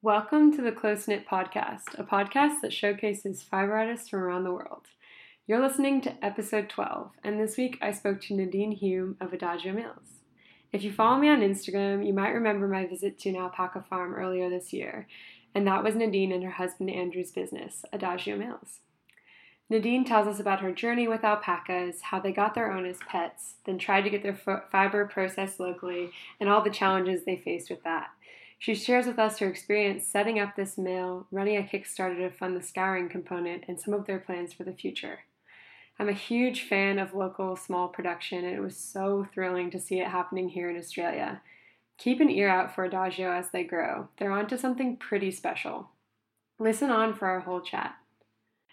Welcome to the Close Knit Podcast, a podcast that showcases fiber artists from around the world. You're listening to episode 12, and this week I spoke to Nadine Hume of Adagio Mills. If you follow me on Instagram, you might remember my visit to an alpaca farm earlier this year, and that was Nadine and her husband Andrew's business, Adagio Mills. Nadine tells us about her journey with alpacas, how they got their own as pets, then tried to get their fiber processed locally, and all the challenges they faced with that. She shares with us her experience setting up this mill, running a Kickstarter to fund the scouring component, and some of their plans for the future. I'm a huge fan of local small production, and it was so thrilling to see it happening here in Australia. Keep an ear out for Adagio as they grow. They're onto something pretty special. Listen on for our whole chat.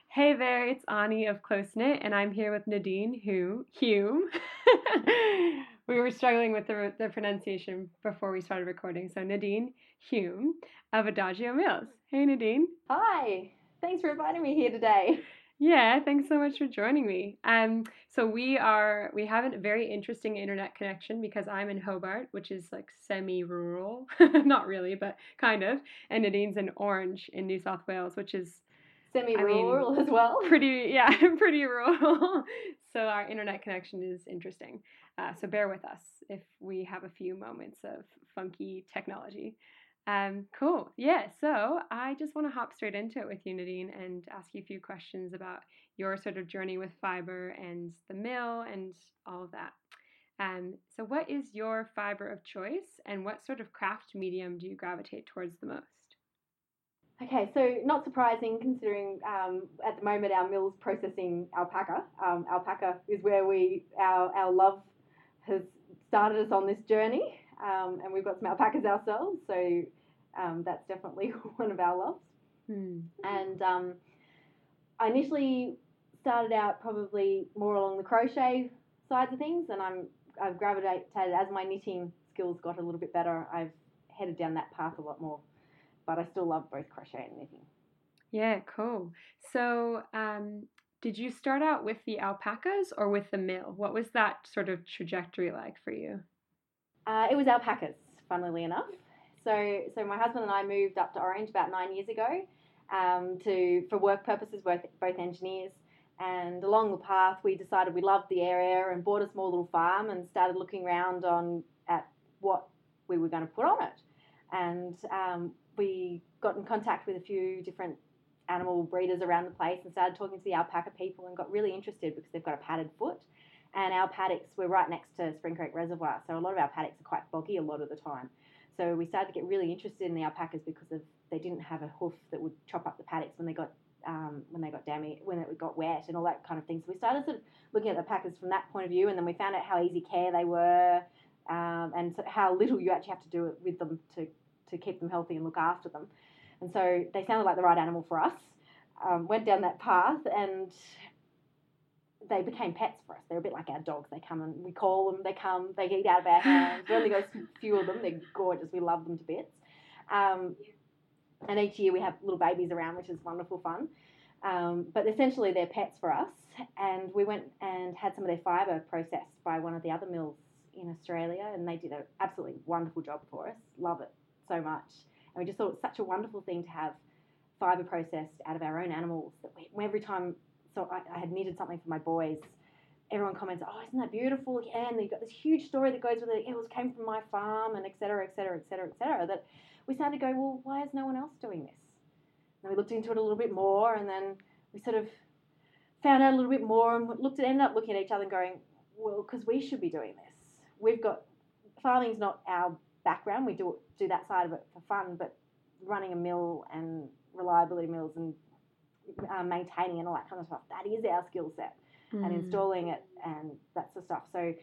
Hey there, it's Ani of Close Knit, and I'm here with Nadine who Hume. we were struggling with the, the pronunciation before we started recording. So Nadine Hume of Adagio Mills. Hey Nadine. Hi. Thanks for inviting me here today. Yeah, thanks so much for joining me. Um, so we are we have a very interesting internet connection because I'm in Hobart, which is like semi-rural, not really, but kind of, and Nadine's in Orange in New South Wales, which is semi-rural I mean, as well. Pretty, yeah, pretty rural. So our internet connection is interesting. Uh, so bear with us if we have a few moments of funky technology. Um, cool. Yeah. So I just want to hop straight into it with you, Nadine, and ask you a few questions about your sort of journey with fiber and the mill and all of that. Um, so, what is your fiber of choice, and what sort of craft medium do you gravitate towards the most? Okay, so not surprising considering um, at the moment our mill's processing alpaca. Um, alpaca is where we our, our love has started us on this journey, um, and we've got some alpacas ourselves, so um, that's definitely one of our loves. Hmm. And um, I initially started out probably more along the crochet sides of things, and I'm I've gravitated as my knitting skills got a little bit better. I've headed down that path a lot more but I still love both crochet and knitting. Yeah, cool. So, um, did you start out with the alpacas or with the mill? What was that sort of trajectory like for you? Uh, it was alpacas, funnily enough. So, so my husband and I moved up to Orange about nine years ago um, to for work purposes, both both engineers. And along the path, we decided we loved the area and bought a small little farm and started looking around on at what we were going to put on it. And um, we got in contact with a few different animal breeders around the place and started talking to the alpaca people and got really interested because they've got a padded foot. And our paddocks, we're right next to Spring Creek Reservoir, so a lot of our paddocks are quite boggy a lot of the time. So we started to get really interested in the alpacas because of they didn't have a hoof that would chop up the paddocks when they got um, when they got damaged, when it got wet, and all that kind of thing. So we started sort of looking at the alpacas from that point of view, and then we found out how easy care they were, um, and so how little you actually have to do with them to to keep them healthy and look after them. And so they sounded like the right animal for us. Um, went down that path and they became pets for us. They're a bit like our dogs. They come and we call them, they come, they eat out of our hands. We only got a few of them. They're gorgeous. We love them to bits. Um, and each year we have little babies around, which is wonderful fun. Um, but essentially, they're pets for us. And we went and had some of their fibre processed by one of the other mills in Australia, and they did an absolutely wonderful job for us. Love it so much. And we just thought it was such a wonderful thing to have fibre processed out of our own animals. That we, every time, so I, I had knitted something for my boys, everyone comments, "Oh, isn't that beautiful?" Yeah, and they've got this huge story that goes with it. It was came from my farm, and et cetera, et cetera, et cetera, et cetera. That we started to go, well, why is no one else doing this? And we looked into it a little bit more, and then we sort of found out a little bit more, and looked at, ended up looking at each other and going, well, because we should be doing this. We've got farming's not our background. We do do that side of it for fun, but running a mill and reliability mills and uh, maintaining and all that kind of stuff, that is our skill set. Mm. And installing it and that sort of stuff. So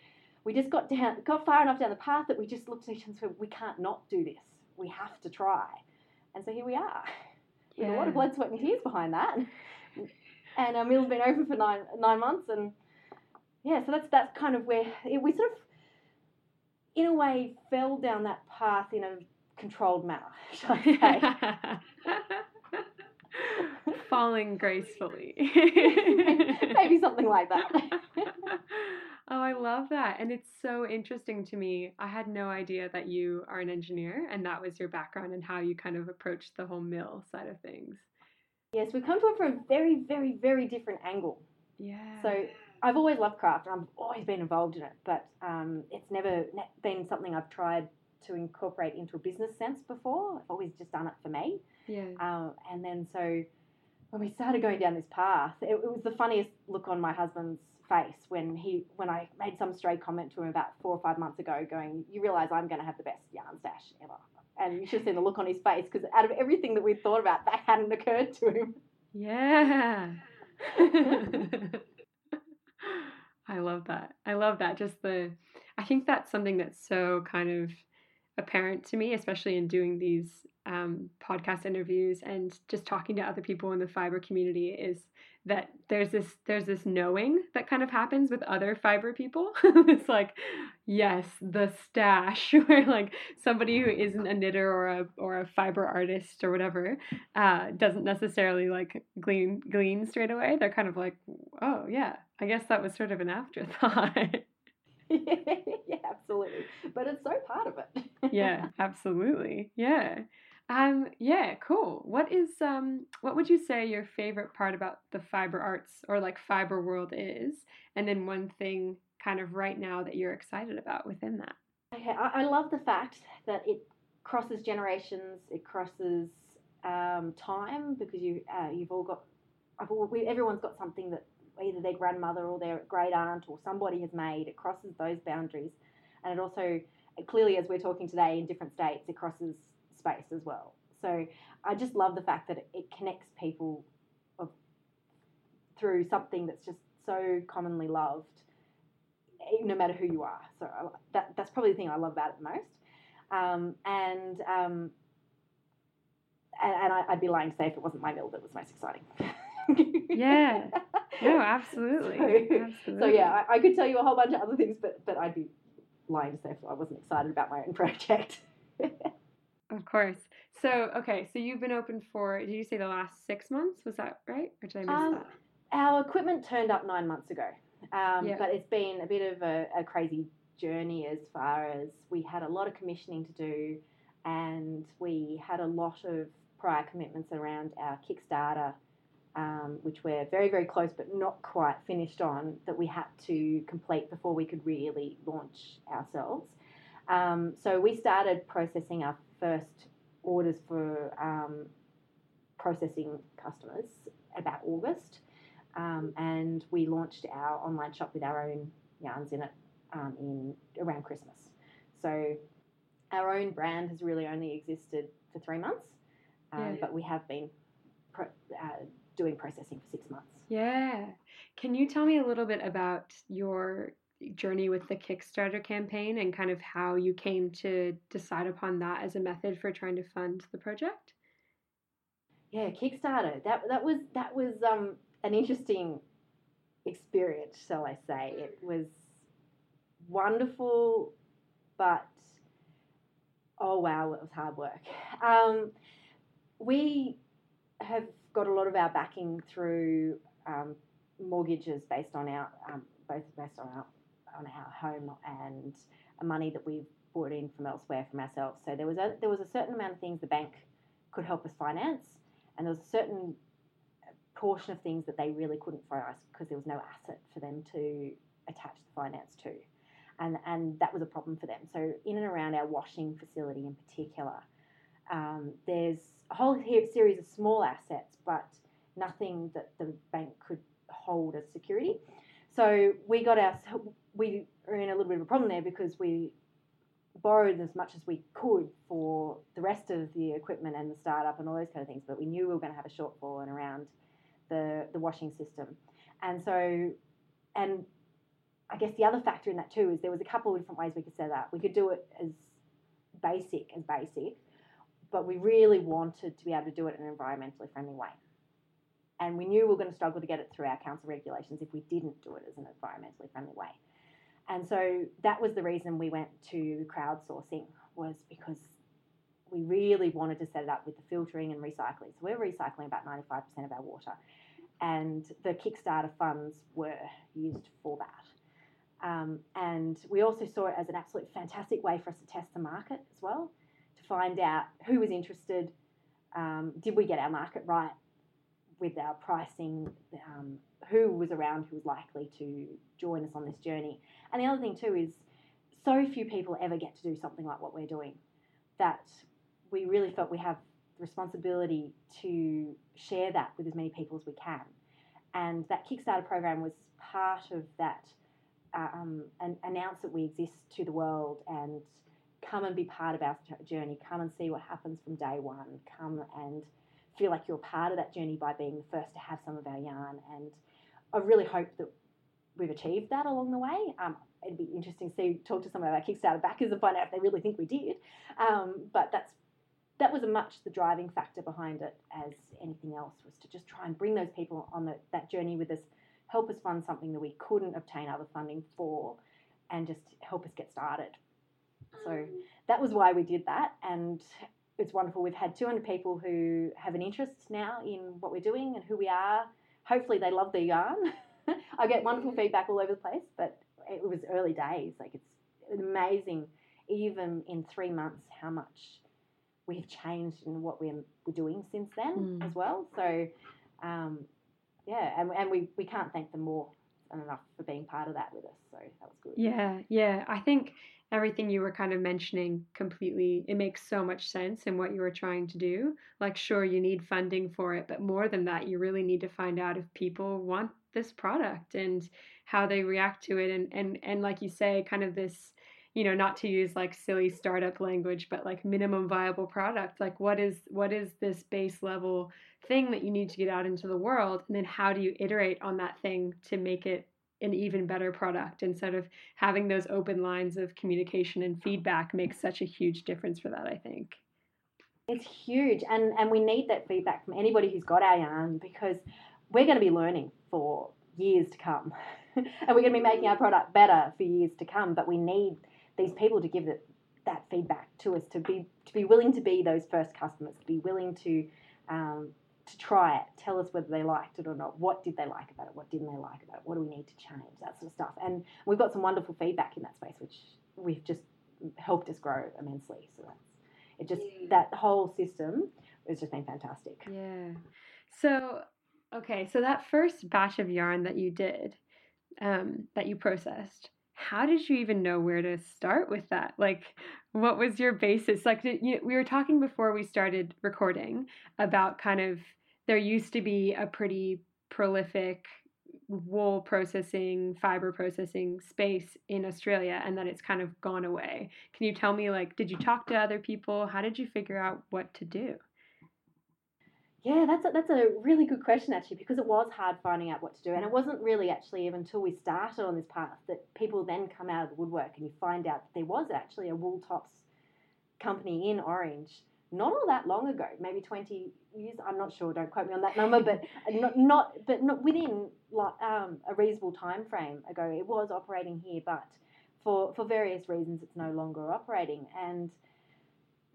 we just got down, got far enough down the path that we just looked at each other and said, we can't not do this. We have to try. And so here we are. yeah. With a lot of blood, sweat, and tears behind that. And our mill's been open for nine nine months, and yeah, so that's that's kind of where it, we sort of in a way, fell down that path in a controlled manner, shall I say. Falling gracefully. Maybe something like that. Oh, I love that. And it's so interesting to me. I had no idea that you are an engineer and that was your background and how you kind of approached the whole mill side of things. Yes, we've come to it from a very, very, very different angle. Yeah. So I've always loved craft and I've always been involved in it, but um, it's never been something I've tried to incorporate into a business sense before. I've always just done it for me. yeah. Um, and then so when we started going down this path, it, it was the funniest look on my husband's face when he when I made some stray comment to him about four or five months ago, going, "You realise I'm going to have the best yarn stash ever." And you should have seen the look on his face because out of everything that we'd thought about, that hadn't occurred to him. Yeah. I love that. I love that. Just the, I think that's something that's so kind of apparent to me, especially in doing these um, podcast interviews and just talking to other people in the fiber community, is that there's this there's this knowing that kind of happens with other fiber people. it's like, yes, the stash, where like somebody who isn't a knitter or a or a fiber artist or whatever uh, doesn't necessarily like glean glean straight away. They're kind of like, oh yeah, I guess that was sort of an afterthought. yeah, absolutely. But it's so part of it. yeah, absolutely. Yeah. Um, yeah, cool. What is um what would you say your favorite part about the fiber arts or like fiber world is? And then one thing kind of right now that you're excited about within that. Okay, I, I love the fact that it crosses generations, it crosses um, time because you uh, you've all got all, we, everyone's got something that either their grandmother or their great aunt or somebody has made. It crosses those boundaries, and it also clearly, as we're talking today in different states, it crosses space as well. So I just love the fact that it, it connects people of, through something that's just so commonly loved, no matter who you are. So I, that that's probably the thing I love about it the most. Um, and um, and, and I, I'd be lying to say if it wasn't my mill that was most exciting. Yeah. No, absolutely. So, absolutely. so yeah, I, I could tell you a whole bunch of other things, but but I'd be lying to say if I wasn't excited about my own project. Of course. So, okay, so you've been open for, did you say the last six months? Was that right? Or did I miss Um, that? Our equipment turned up nine months ago, um, Yeah. but it's been a bit of a, a crazy journey as far as we had a lot of commissioning to do, and we had a lot of prior commitments around our Kickstarter, um, which we're very, very close but not quite finished on, that we had to complete before we could really launch ourselves. Um, so we started processing our first orders for um, processing customers about August, um, and we launched our online shop with our own yarns in it um, in around Christmas. So our own brand has really only existed for three months, um, Yeah. but we have been pro- uh, doing processing for six months. Yeah. Can you tell me a little bit about your journey with the Kickstarter campaign and kind of how you came to decide upon that as a method for trying to fund the project? Yeah, Kickstarter. That that was that was um, an interesting experience, shall I say? It was wonderful, but oh wow, it was hard work. Um, we have got a lot of our backing through um, mortgages based on our um, both based on our on our home and money that we've brought in from elsewhere from ourselves. So there was a there was a certain amount of things the bank could help us finance, and there was a certain portion of things that they really couldn't finance because there was no asset for them to attach the finance to. And, and that was a problem for them. So, in and around our washing facility in particular, um, there's a whole series of small assets, but nothing that the bank could hold as security. So, we got our, we are in a little bit of a problem there because we borrowed as much as we could for the rest of the equipment and the startup and all those kind of things, but we knew we were going to have a shortfall in around the the washing system, and so and I guess the other factor in that too is there was a couple of different ways we could set up. We could do it as basic as basic, but we really wanted to be able to do it in an environmentally friendly way. And we knew we were going to struggle to get it through our council regulations if we didn't do it as an environmentally friendly way. And so that was the reason we went to crowdsourcing was because we really wanted to set it up with the filtering and recycling. So we're recycling about 95% of our water, and the Kickstarter funds were used for that. Um, and we also saw it as an absolute fantastic way for us to test the market as well, to find out who was interested, um, did we get our market right with our pricing, um, who was around who was likely to join us on this journey. And the other thing too is so few people ever get to do something like what we're doing that we really felt we have the responsibility to share that with as many people as we can. And that Kickstarter program was part of that um, and announce that we exist to the world and come and be part of our journey. Come and see what happens from day one. Come and feel like you're part of that journey by being the first to have some of our yarn. And I really hope that we've achieved that along the way. Um, it'd be interesting to see talk to some of our Kickstarter backers and find out if they really think we did. Um, but that's that was a much the driving factor behind it as anything else was to just try and bring those people on the, that journey with us, help us fund something that we couldn't obtain other funding for, and just help us get started. So mm. that was why we did that, and it's wonderful. We've had 200 people who have an interest now in what we're doing and who we are. Hopefully, they love the yarn. I get wonderful feedback all over the place, but it was early days. Like it's amazing, even in three months, how much we've changed in what we're, we're doing since then mm. as well. So, um, yeah, and, and we, we can't thank them more enough for being part of that with us. So that was good. Yeah, yeah. I think everything you were kind of mentioning completely it makes so much sense in what you were trying to do. Like sure you need funding for it but more than that you really need to find out if people want this product and how they react to it. And and and like you say kind of this you know not to use like silly startup language but like minimum viable product. Like what is what is this base level thing that you need to get out into the world? And then how do you iterate on that thing to make it an even better product. Instead of having those open lines of communication and feedback makes such a huge difference for that i think. It's huge and and we need that feedback from anybody who's got our yarn because we're going to be learning for years to come. And we're going to be making our product better for years to come but we need these people to give it, that feedback to us to be to be willing to be those first customers to be willing to um, to try it, tell us whether they liked it or not. What did they like about it? What didn't they like about it? What do we need to change? That sort of stuff. And we've got some wonderful feedback in that space, which we've just helped us grow immensely. So that's it. Just yeah. that whole system has just been fantastic. Yeah. So okay, so that first batch of yarn that you did, um, that you processed, how did you even know where to start with that? Like, what was your basis? Like, you know, we were talking before we started recording about kind of there used to be a pretty prolific wool processing, fiber processing space in Australia, and then it's kind of gone away. Can you tell me, like, did you talk to other people? How did you figure out what to do? Yeah, that's a, that's a really good question actually because it was hard finding out what to do, and it wasn't really actually even until we started on this path that people then come out of the woodwork and you find out that there was actually a wool tops company in Orange not all that long ago, maybe twenty years. I'm not sure. Don't quote me on that number, but not, not but not within like um, a reasonable time frame ago. It was operating here, but for for various reasons, it's no longer operating. And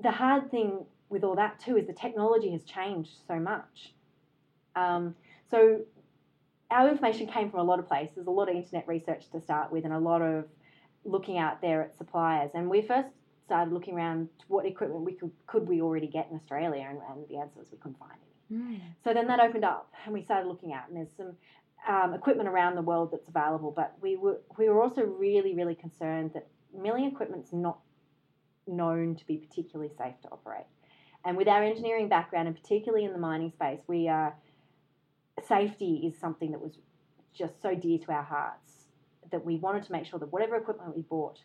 the hard thing with all that too is the technology has changed so much. Um, so our information came from a lot of places, a lot of internet research to start with, and a lot of looking out there at suppliers. And we first started looking around what equipment we could could we already get in Australia, and, and the answer was we couldn't find any. Mm. So then that opened up, and we started looking out, and there's some um, equipment around the world that's available. But we were we were also really really concerned that milling equipment's not known to be particularly safe to operate. And with our engineering background, and particularly in the mining space, we are safety is something that was just so dear to our hearts that we wanted to make sure that whatever equipment we bought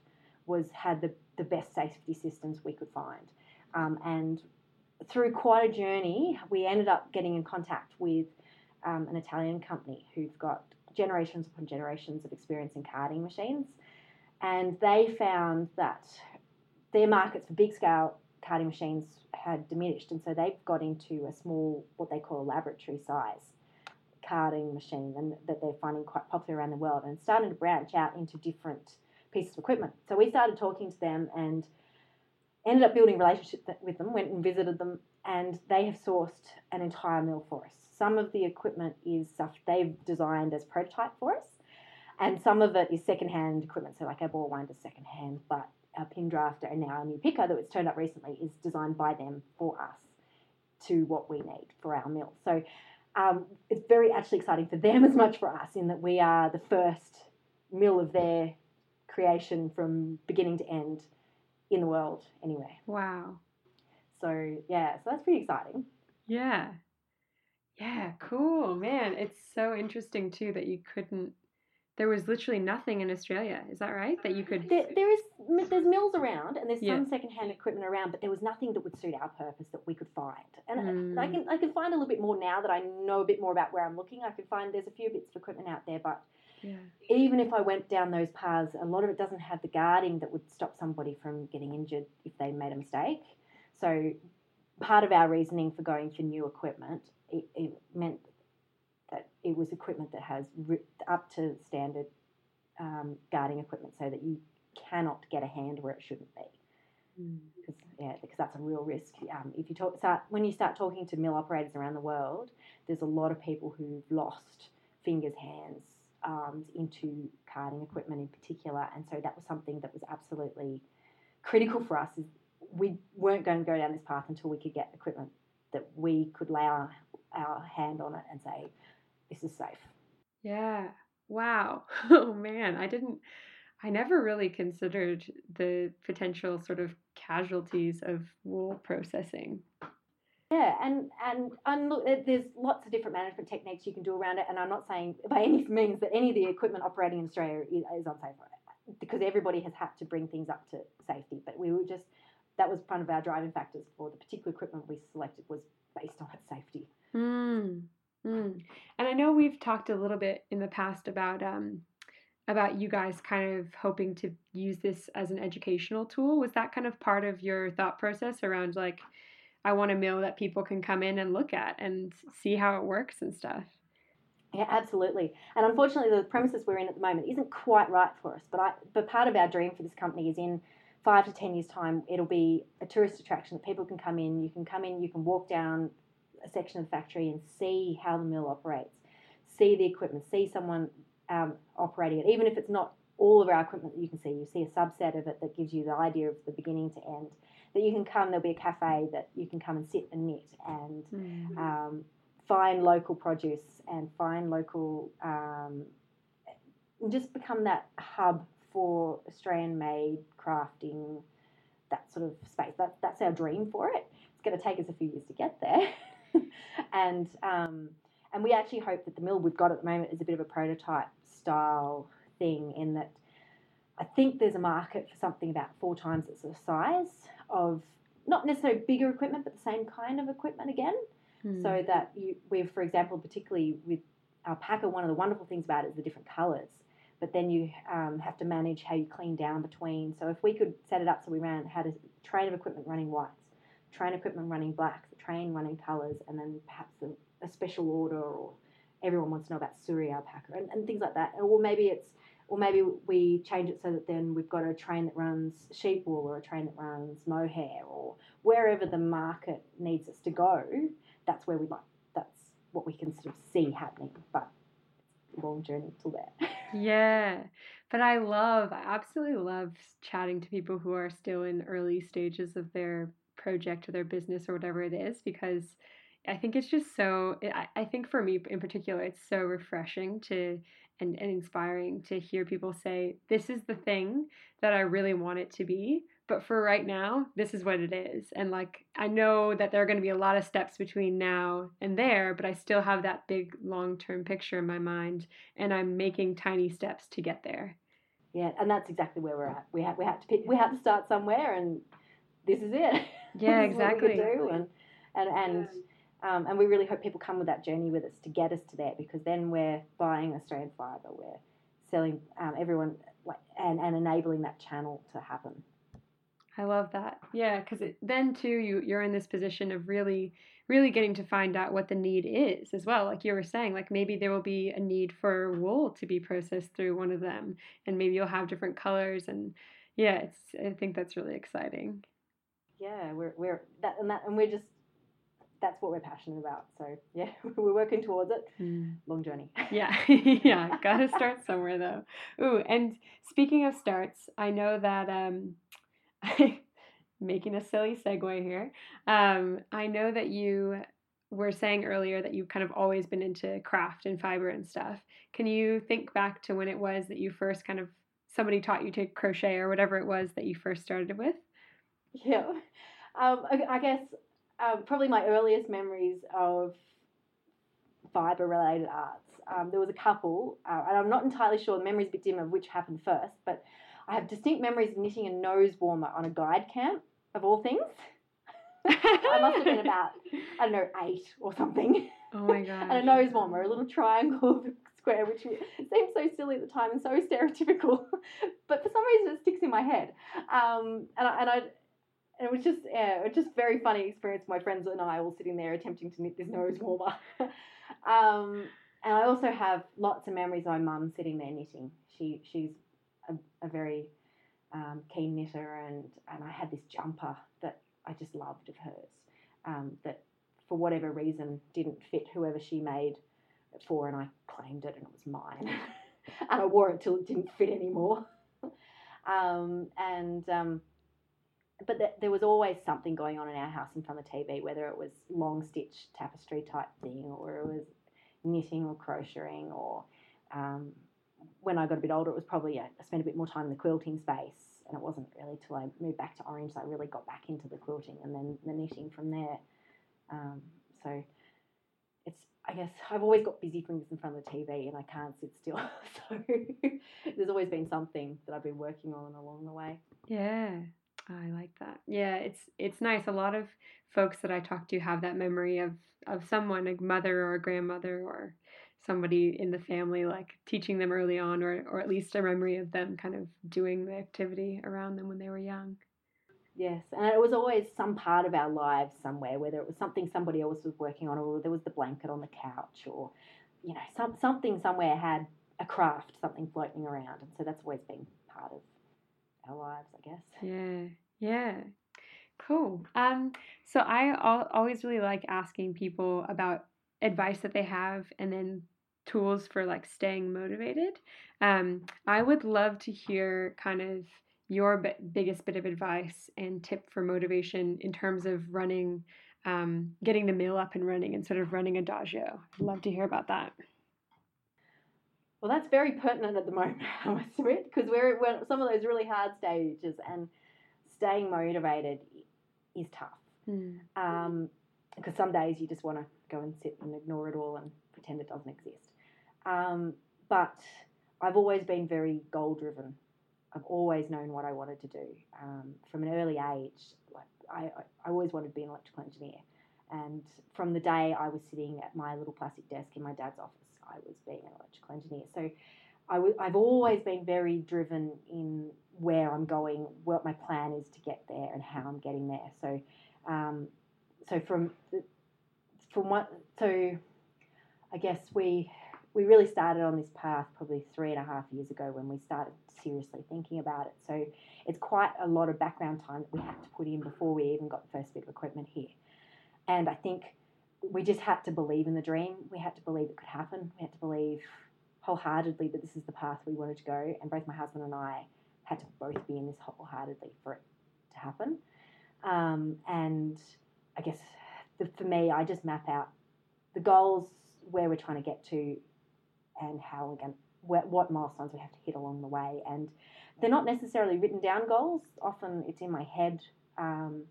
was had the, the best safety systems we could find. Um, and through quite a journey, we ended up getting in contact with um, an Italian company who've got generations upon generations of experience in carding machines. And they found that their markets for big scale carding machines had diminished, and so they've got into a small, what they call a laboratory size carding machine, and that they're finding quite popular around the world, and starting to branch out into different pieces of equipment. So we started talking to them and ended up building a relationship with them, went and visited them, and they have sourced an entire mill for us. Some of the equipment is stuff they've designed as prototype for us. and some of it is secondhand equipment. So like our ball winder's secondhand, but our pin drafter and now our new picker that was turned up recently is designed by them for us to what we need for our mill. So um, it's very actually exciting for them as much for us in that we are the first mill of their creation from beginning to end in the world anywhere. Wow. So yeah, so that's pretty exciting. Yeah. Yeah, cool. Man, it's so interesting too that you couldn't there was literally nothing in Australia. Is that right? That you could There, there is there's mills around and there's Yeah. some secondhand equipment around, but there was nothing that would suit our purpose that we could find. And I Mm. can I can find a little bit more now that I know a bit more about where I'm looking. I can find there's a few bits of equipment out there, but Yeah. even if I went down those paths, a lot of it doesn't have the guarding that would stop somebody from getting injured if they made a mistake. So part of our reasoning for going for new equipment, it, it meant that it was equipment that has up to standard um, guarding equipment, so that you cannot get a hand where it shouldn't be. Mm. Because yeah, because that's a real risk. Um, if you talk, start when you start talking to mill operators around the world, there's a lot of people who've lost fingers, hands, arms into carding equipment in particular, and so that was something that was absolutely critical for us. Is we weren't going to go down this path until we could get equipment that we could lay our, our hand on it and say, this is safe. Yeah. Wow. Oh man, I didn't I never really considered the potential sort of casualties of wool processing. Yeah, and and look, there's lots of different management techniques you can do around it. And I'm not saying by any means that any of the equipment operating in Australia is, is unsafe, because everybody has had to bring things up to safety. But we were just that was one of our driving factors for the particular equipment we selected was based on its safety. Mm. Mm. And I know we've talked a little bit in the past about um about you guys kind of hoping to use this as an educational tool. Was that kind of part of your thought process around like I want a mill that people can come in and look at and see how it works and stuff? Yeah, absolutely. And unfortunately, the premises we're in at the moment isn't quite right for us. But I, but part of our dream for this company is in five to ten years' time, it'll be a tourist attraction that people can come in. You can come in, you can walk down a section of the factory and see how the mill operates, see the equipment, see someone um, operating it. Even if it's not all of our equipment that you can see, you see a subset of it that gives you the idea of the beginning to end. That you can come, there'll be a cafe that you can come and sit and knit and Mm. um, find local produce and find local, um, and just become that hub for Australian made crafting, that sort of space. That, that's our dream for it. It's going to take us a few years to get there. and, um, and we actually hope that the mill we've got at the moment is a bit of a prototype style thing in that I think there's a market for something about four times its sort of size of not necessarily bigger equipment, but the same kind of equipment again Mm. so that you, we've, for example, particularly with alpaca, one of the wonderful things about it is the different colours. But then you um, have to manage how you clean down between. So if we could set it up so we ran had a train of equipment running whites, train equipment running blacks, a train running colours, and then perhaps a, a special order or everyone wants to know about Suri alpaca and, and things like that. Or maybe it's or maybe we change it so that then we've got a train that runs sheep wool or a train that runs mohair or wherever the market needs us to go that's where we like that's what we can sort of see happening but long journey till there Yeah. But I love, I absolutely love chatting to people who are still in early stages of their project or their business or whatever it is because I think it's just so, I, I think for me in particular, it's so refreshing to and, and inspiring to hear people say, this is the thing that I really want it to be. But for right now, this is what it is. And like, I know that there are going to be a lot of steps between now and there, but I still have that big long term picture in my mind and I'm making tiny steps to get there. yeah and that's exactly where we're at we have we have to pick we have to start somewhere and this is it Yeah, This is what we could exactly. do and and and um, and we really hope people come with that journey with us to get us to there because then we're buying Australian fibre we're selling um, everyone like and, and enabling that channel to happen I love that. Yeah, because then too, you you're in this position of really, really getting to find out what the need is as well. Like you were saying, like maybe there will be a need for wool to be processed through one of them, and maybe you'll have different colors. And yeah, it's I think that's really exciting. yeah we're we're that and that and we're just that's what we're passionate about. So yeah, we're working towards it. Mm. Long journey. Yeah, yeah. Gotta start somewhere though. Ooh, and speaking of starts, I know that um, making a silly segue here. Um, I know that you were saying earlier that you've kind of always been into craft and fiber and stuff. Can you think back to when it was that you first kind of somebody taught you to crochet or whatever it was that you first started with? Yeah, um, I, I guess um, probably my earliest memories of fibre related arts. Um, there was a couple, uh, and I'm not entirely sure, the memory's a bit dim of which happened first, but I have distinct memories of knitting a nose warmer on a guide camp, of all things. I must have been about, I don't know, eight or something. Oh my god. and a nose warmer, a little triangle square, which seemed so silly at the time and so stereotypical. but for some reason, it sticks in my head. Um, and I, and I and it was just yeah, it was just very funny experience. My friends and I all sitting there attempting to knit this nose warmer. um, and I also have lots of memories of my mum sitting there knitting. She she's a, a very um, keen knitter, and and I had this jumper that I just loved of hers. Um, that for whatever reason didn't fit whoever she made it for, and I claimed it, and it was mine. and I wore it till it didn't fit anymore. um, and um, but th- there was always something going on in our house in front of the TV, whether it was long stitch tapestry type thing, or it was knitting or crocheting, or um, when I got a bit older, it was probably I spent a bit more time in the quilting space, and it wasn't really till I moved back to Orange that I really got back into the quilting and then the knitting from there. Um, so it's I guess I've always got busy fingers in front of the TV and I can't sit still. so there's always been something that I've been working on along the way. Yeah. I like that. Yeah, it's it's nice. A lot of folks that I talk to have that memory of of someone, a mother or a grandmother or somebody in the family like teaching them early on or or at least a memory of them kind of doing the activity around them when they were young. Yes, and it was always some part of our lives somewhere, whether it was something somebody else was working on, or there was the blanket on the couch, or you know, some something somewhere had a craft, something floating around, and so that's always been part of our lives, I guess. Yeah, yeah, cool. Um, so I al- always really like asking people about advice that they have, and then tools for like staying motivated. Um, I would love to hear kind of your b- biggest bit of advice and tip for motivation in terms of running, um, getting the mill up and running instead of running Adagio. I'd love to hear about that. Well, that's very pertinent at the moment, I must admit, because we're, we're at some of those really hard stages, and staying motivated is tough. Mm. Um, because some days you just want to go and sit and ignore it all and pretend it doesn't exist. Um, but I've always been very goal driven. I've always known what I wanted to do um, from an early age. Like I, I always wanted to be an electrical engineer, and from the day I was sitting at my little plastic desk in my dad's office, I was being an electrical engineer. So i w- I've always been very driven in where I'm going, what my plan is to get there, and how I'm getting there. So, um, so from from what so, I guess we we really started on this path probably three and a half years ago when we started seriously thinking about it. So it's quite a lot of background time that we had to put in before we even got the first bit of equipment here. And I think we just had to believe in the dream. We had to believe it could happen. We had to believe wholeheartedly that this is the path we wanted to go. And both my husband and I had to both be in this wholeheartedly for it to happen. Um, and I guess the, for me, I just map out the goals, where we're trying to get to, and how we're going, what, milestones we have to hit along the way. And they're not necessarily written down goals. Often it's in my head, um,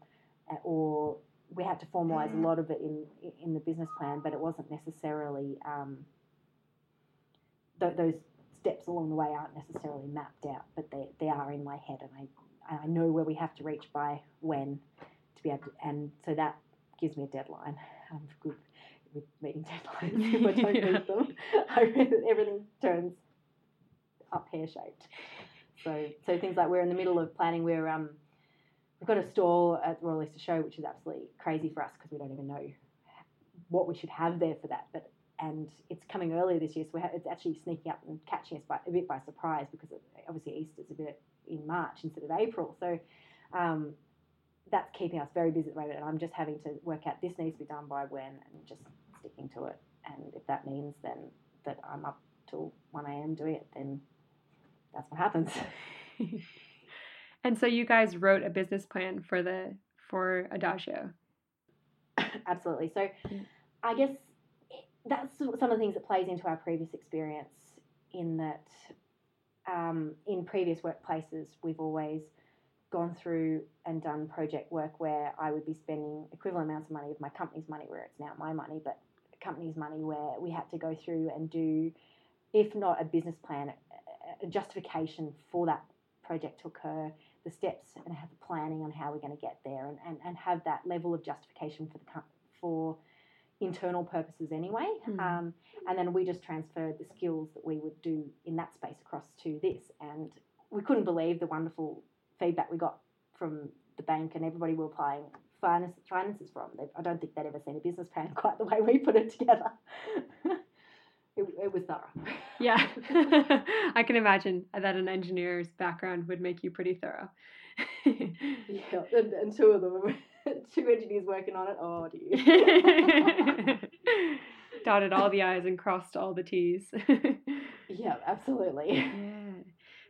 or we had to formalize a lot of it in in the business plan, but it wasn't necessarily um, th- those steps along the way aren't necessarily mapped out, but they, they are in my head, and I I know where we have to reach by when to be able to, and so that gives me a deadline. I'm good with meeting deadlines. if I don't Yeah. meet them, I, everything turns up pear shaped. So so things like we're in the middle of planning. We're um we've got a stall at the Royal Easter Show, which is absolutely crazy for us because we don't even know what we should have there for that. But and it's coming earlier this year, so have, it's actually sneaking up and catching us by, a bit by surprise because it, obviously Easter's a bit in March instead of April. So um, that's keeping us very busy at the moment. And I'm just having to work out this needs to be done by when and just sticking to it. And if that means then that I'm up till 1 a.m. doing it, then that's what happens. and so you guys wrote a business plan for the for Adagio. Absolutely. So Mm. I guess that's some of the things that plays into our previous experience in that um, in previous workplaces we've always gone through and done project work where I would be spending equivalent amounts of money of my company's money where it's now my money, but company's money where we had to go through and do, if not a business plan, a- a justification for that project to occur, the steps and have the planning on how we're going to get there and, and, and have that level of justification for the for internal purposes anyway. Hmm. Um, and then we just transferred the skills that we would do in that space across to this. And we couldn't believe the wonderful feedback we got from the bank and everybody we were applying finance, finances from. They, I don't think they'd ever seen a business plan quite the way we put it together. it, it was thorough. Yeah, I can imagine that an engineer's background would make you pretty thorough. Yeah, and, and two of them, two engineers working on it. Oh dear. Dotted all the I's and crossed all the T's. yeah, absolutely. yeah.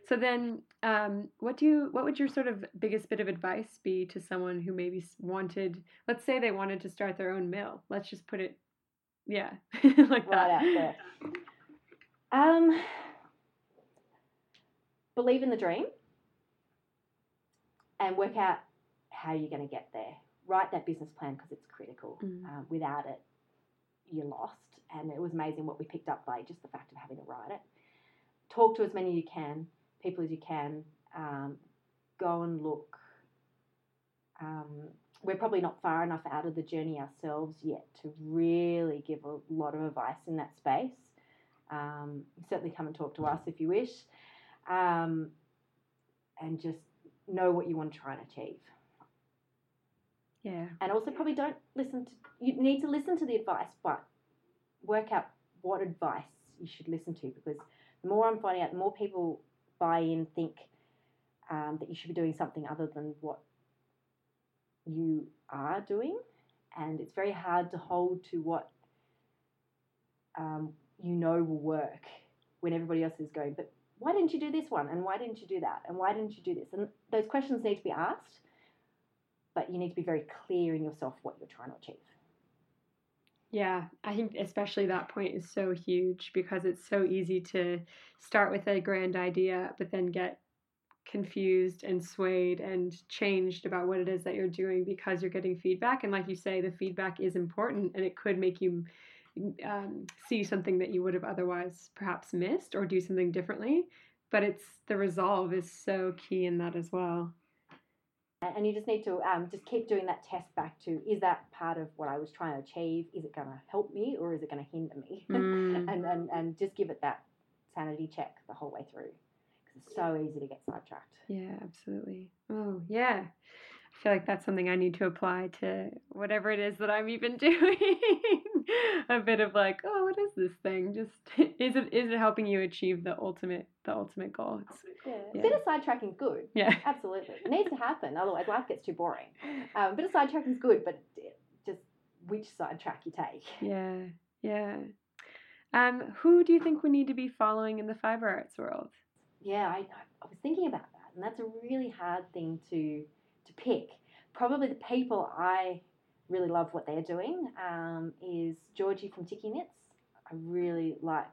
So then, um, what do you? What would your sort of biggest bit of advice be to someone who maybe wanted? Let's say they wanted to start their own mill. Let's just put it, yeah, like Right that. out there. Um, believe in the dream and work out how you're going to get there. Write that business plan because it's critical. Mm. Um, without it, you're lost. And it was amazing what we picked up by just the fact of having to write it. Talk to as many you can, people as you can. Um, go and look. Um, we're probably not far enough out of the journey ourselves yet to really give a lot of advice in that space. Um, certainly come and talk to us if you wish. Um, and just know what you want to try and achieve. Yeah. And also, probably don't listen to, you need to listen to the advice, but work out what advice you should listen to because the more I'm finding out, the more people buy in, think um, that you should be doing something other than what you are doing. And it's very hard to hold to what um, you know will work when everybody else is going, but why didn't you do this one? And why didn't you do that? And why didn't you do this? And those questions need to be asked, but you need to be very clear in yourself what you're trying to achieve. Yeah, I think especially that point is so huge because it's so easy to start with a grand idea, but then get confused and swayed and changed about what it is that you're doing because you're getting feedback. And like you say, the feedback is important and it could make you um, see something that you would have otherwise perhaps missed or do something differently. But it's the resolve is so key in that as well. And you just need to um, just keep doing that test back to is that part of what I was trying to achieve? Is it going to help me or is it going to hinder me? Mm. and, and, and just give it that sanity check the whole way through it's so easy to get sidetracked. Yeah, absolutely. Oh, yeah. I feel like that's something I need to apply to whatever it is that I'm even doing. a bit of like, oh, what is this thing? Just is it is it helping you achieve the ultimate the ultimate goal? Yeah. Yeah. A bit of sidetracking is good. yeah. Absolutely. It needs to happen, otherwise life gets too boring. Um, a bit of sidetracking is good, but just which sidetrack you take. Yeah. Yeah. Um, who do you think we need to be following in the fiber arts world? Yeah, I, I was thinking about that, and that's a really hard thing to to pick. Probably the people I really love what they're doing um, is Georgie from Tiki Knits. I really like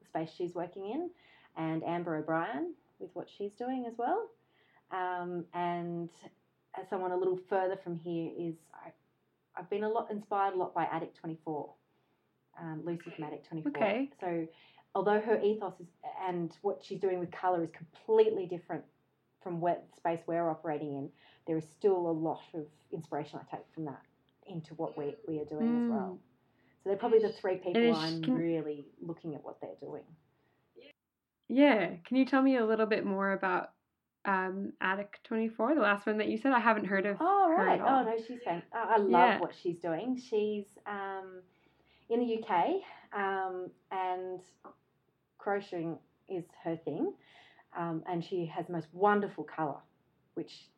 the space she's working in, and Amber O'Brien with what she's doing as well. Um, and as someone a little further from here is I, I've been a lot inspired a lot by Attic Twenty Four, um, Lucy from Attic Twenty Four. Okay. So although her ethos is and what she's doing with color is completely different from what space we're operating in, there is still a lot of inspiration I take from that into what we, we are doing as well. So they're probably the three people I'm can- really looking at what they're doing. Yeah. Can you tell me a little bit more about um, Attic 24, the last one that you said? I haven't heard of. Oh right. Oh no, she's fan. I I love Yeah. what she's doing. She's um, in the UK, um, and crocheting is her thing, um, and she has the most wonderful colour, which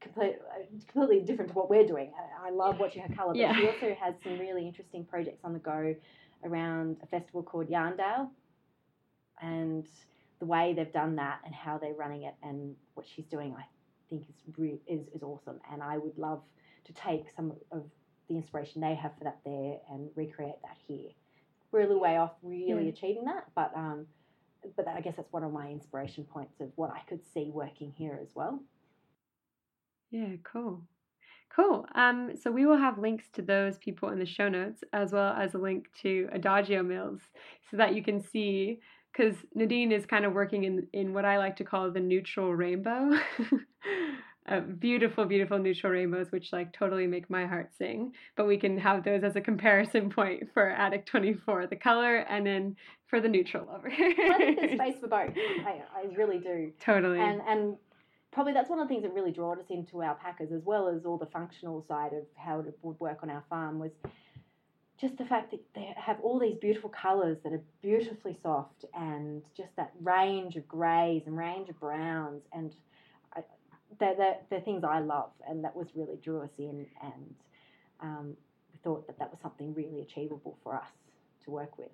complete, uh, completely different to what we're doing. I, I love watching her colour, but Yeah. she also has some really interesting projects on the go around a festival called Yarndale, and the way they've done that and how they're running it and what she's doing, I think is re- is is awesome. And I would love to take some of the inspiration they have for that there and recreate that here. We're a little way off really Yeah. achieving that, but um, but I guess that's one of my inspiration points of what I could see working here as well. Yeah, cool. Cool. Um, so we will have links to those people in the show notes, as well as a link to Adagio Mills, so that you can see. Because Nadine is kind of working in in what I like to call the neutral rainbow. uh, beautiful, beautiful neutral rainbows, which like totally make my heart sing. But we can have those as a comparison point for Attic Twenty Four, the color, and then for the neutral lover. I think there's space for both. I, I really do. totally. And and probably that's one of the things that really drawed us into alpacas, as well as all the functional side of how it would work on our farm, was just the fact that they have all these beautiful colours that are beautifully soft, and just that range of greys and range of browns, and I, they're, they're, they're things I love, and that was really drew us in, and um, we thought that that was something really achievable for us to work with.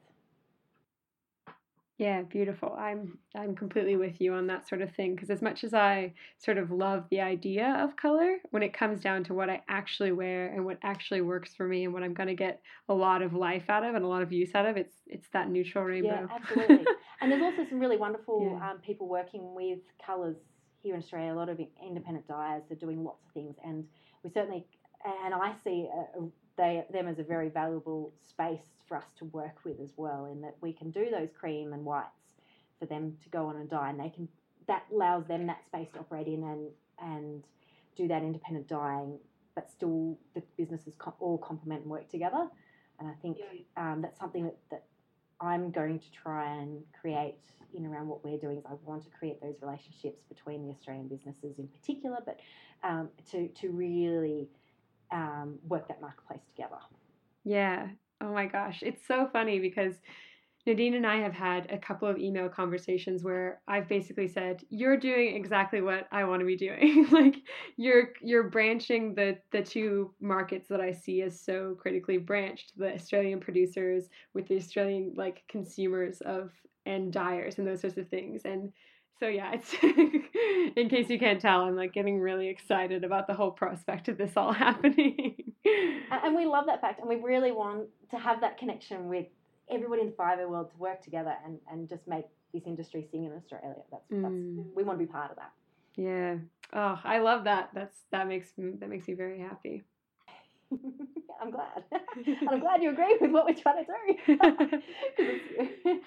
Yeah, beautiful. I'm I'm completely with you on that sort of thing because as much as I sort of love the idea of color, when it comes down to what I actually wear and what actually works for me and what I'm going to get a lot of life out of and a lot of use out of, it's it's that neutral rainbow. Yeah, absolutely. and there's also some really wonderful Yeah. um, people working with colours here in Australia. A lot of independent dyers are doing lots of things, and we certainly, and I see a, a, they them as a very valuable space for us to work with as well. In that we can do those cream and whites for them to go on and dye, and they can that allows them that space to operate in and and do that independent dyeing, but still the businesses co- all complement and work together. And I think um, that's something that, that I'm going to try and create in around what we're doing. Is I want to create those relationships between the Australian businesses in particular, but um, to to really um, work that marketplace together. Yeah. Oh my gosh. It's so funny because Nadine and I have had a couple of email conversations where I've basically said, "You're doing exactly what I want to be doing. like you're you're branching the the two markets that I see as so critically branched, the Australian producers with the Australian like consumers of and dyers and those sorts of things." And so yeah, it's in case you can't tell, I'm like getting really excited about the whole prospect of this all happening. And we love that fact, and we really want to have that connection with everybody in the fibre world to work together and, and just make this industry sing in Australia. That's, that's Mm. we want to be part of that. Yeah. Oh, I love that. That's that makes that makes me very happy. I'm glad. and I'm glad you agree with what we're trying to do.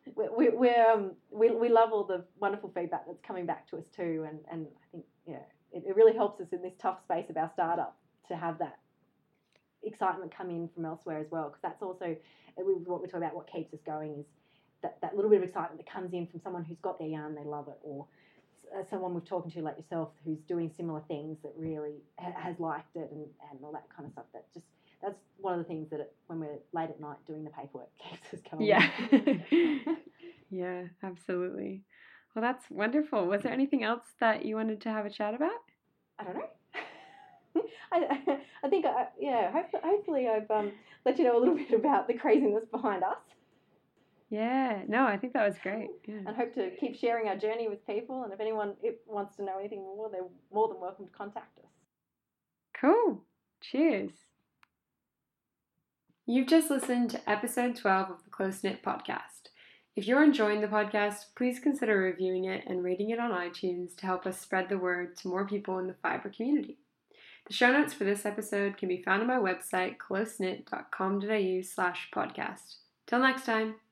we, we, we're, um, we, we love all the wonderful feedback that's coming back to us too. And, and I think, you know, it, it really helps us in this tough space of our startup to have that excitement come in from elsewhere as well. Because that's also uh, what we're talking about, what keeps us going is that, that little bit of excitement that comes in from someone who's got their yarn, they love it, or uh, someone we've talking to like yourself who's doing similar things that really ha- has liked it and, and all that kind of stuff. That just that's one of the things that it, when we're late at night doing the paperwork keeps us going. Yeah. yeah, absolutely. Well, that's wonderful. Was there anything else that you wanted to have a chat about? I don't know. I, I think I, yeah. Hopefully, hopefully I've um, let you know a little bit about the craziness behind us, Yeah. No, I think that was great. Yeah. and hope to keep sharing our journey with people. And if anyone wants to know anything more, they're more than welcome to contact us. Cool. Cheers. You've just listened to episode 12 of the Close Knit Podcast. If you're enjoying the podcast, please consider reviewing it and rating it on iTunes to help us spread the word to more people in the fiber community. The show notes for this episode can be found on my website, closeknit.com.au slash podcast. Till next time.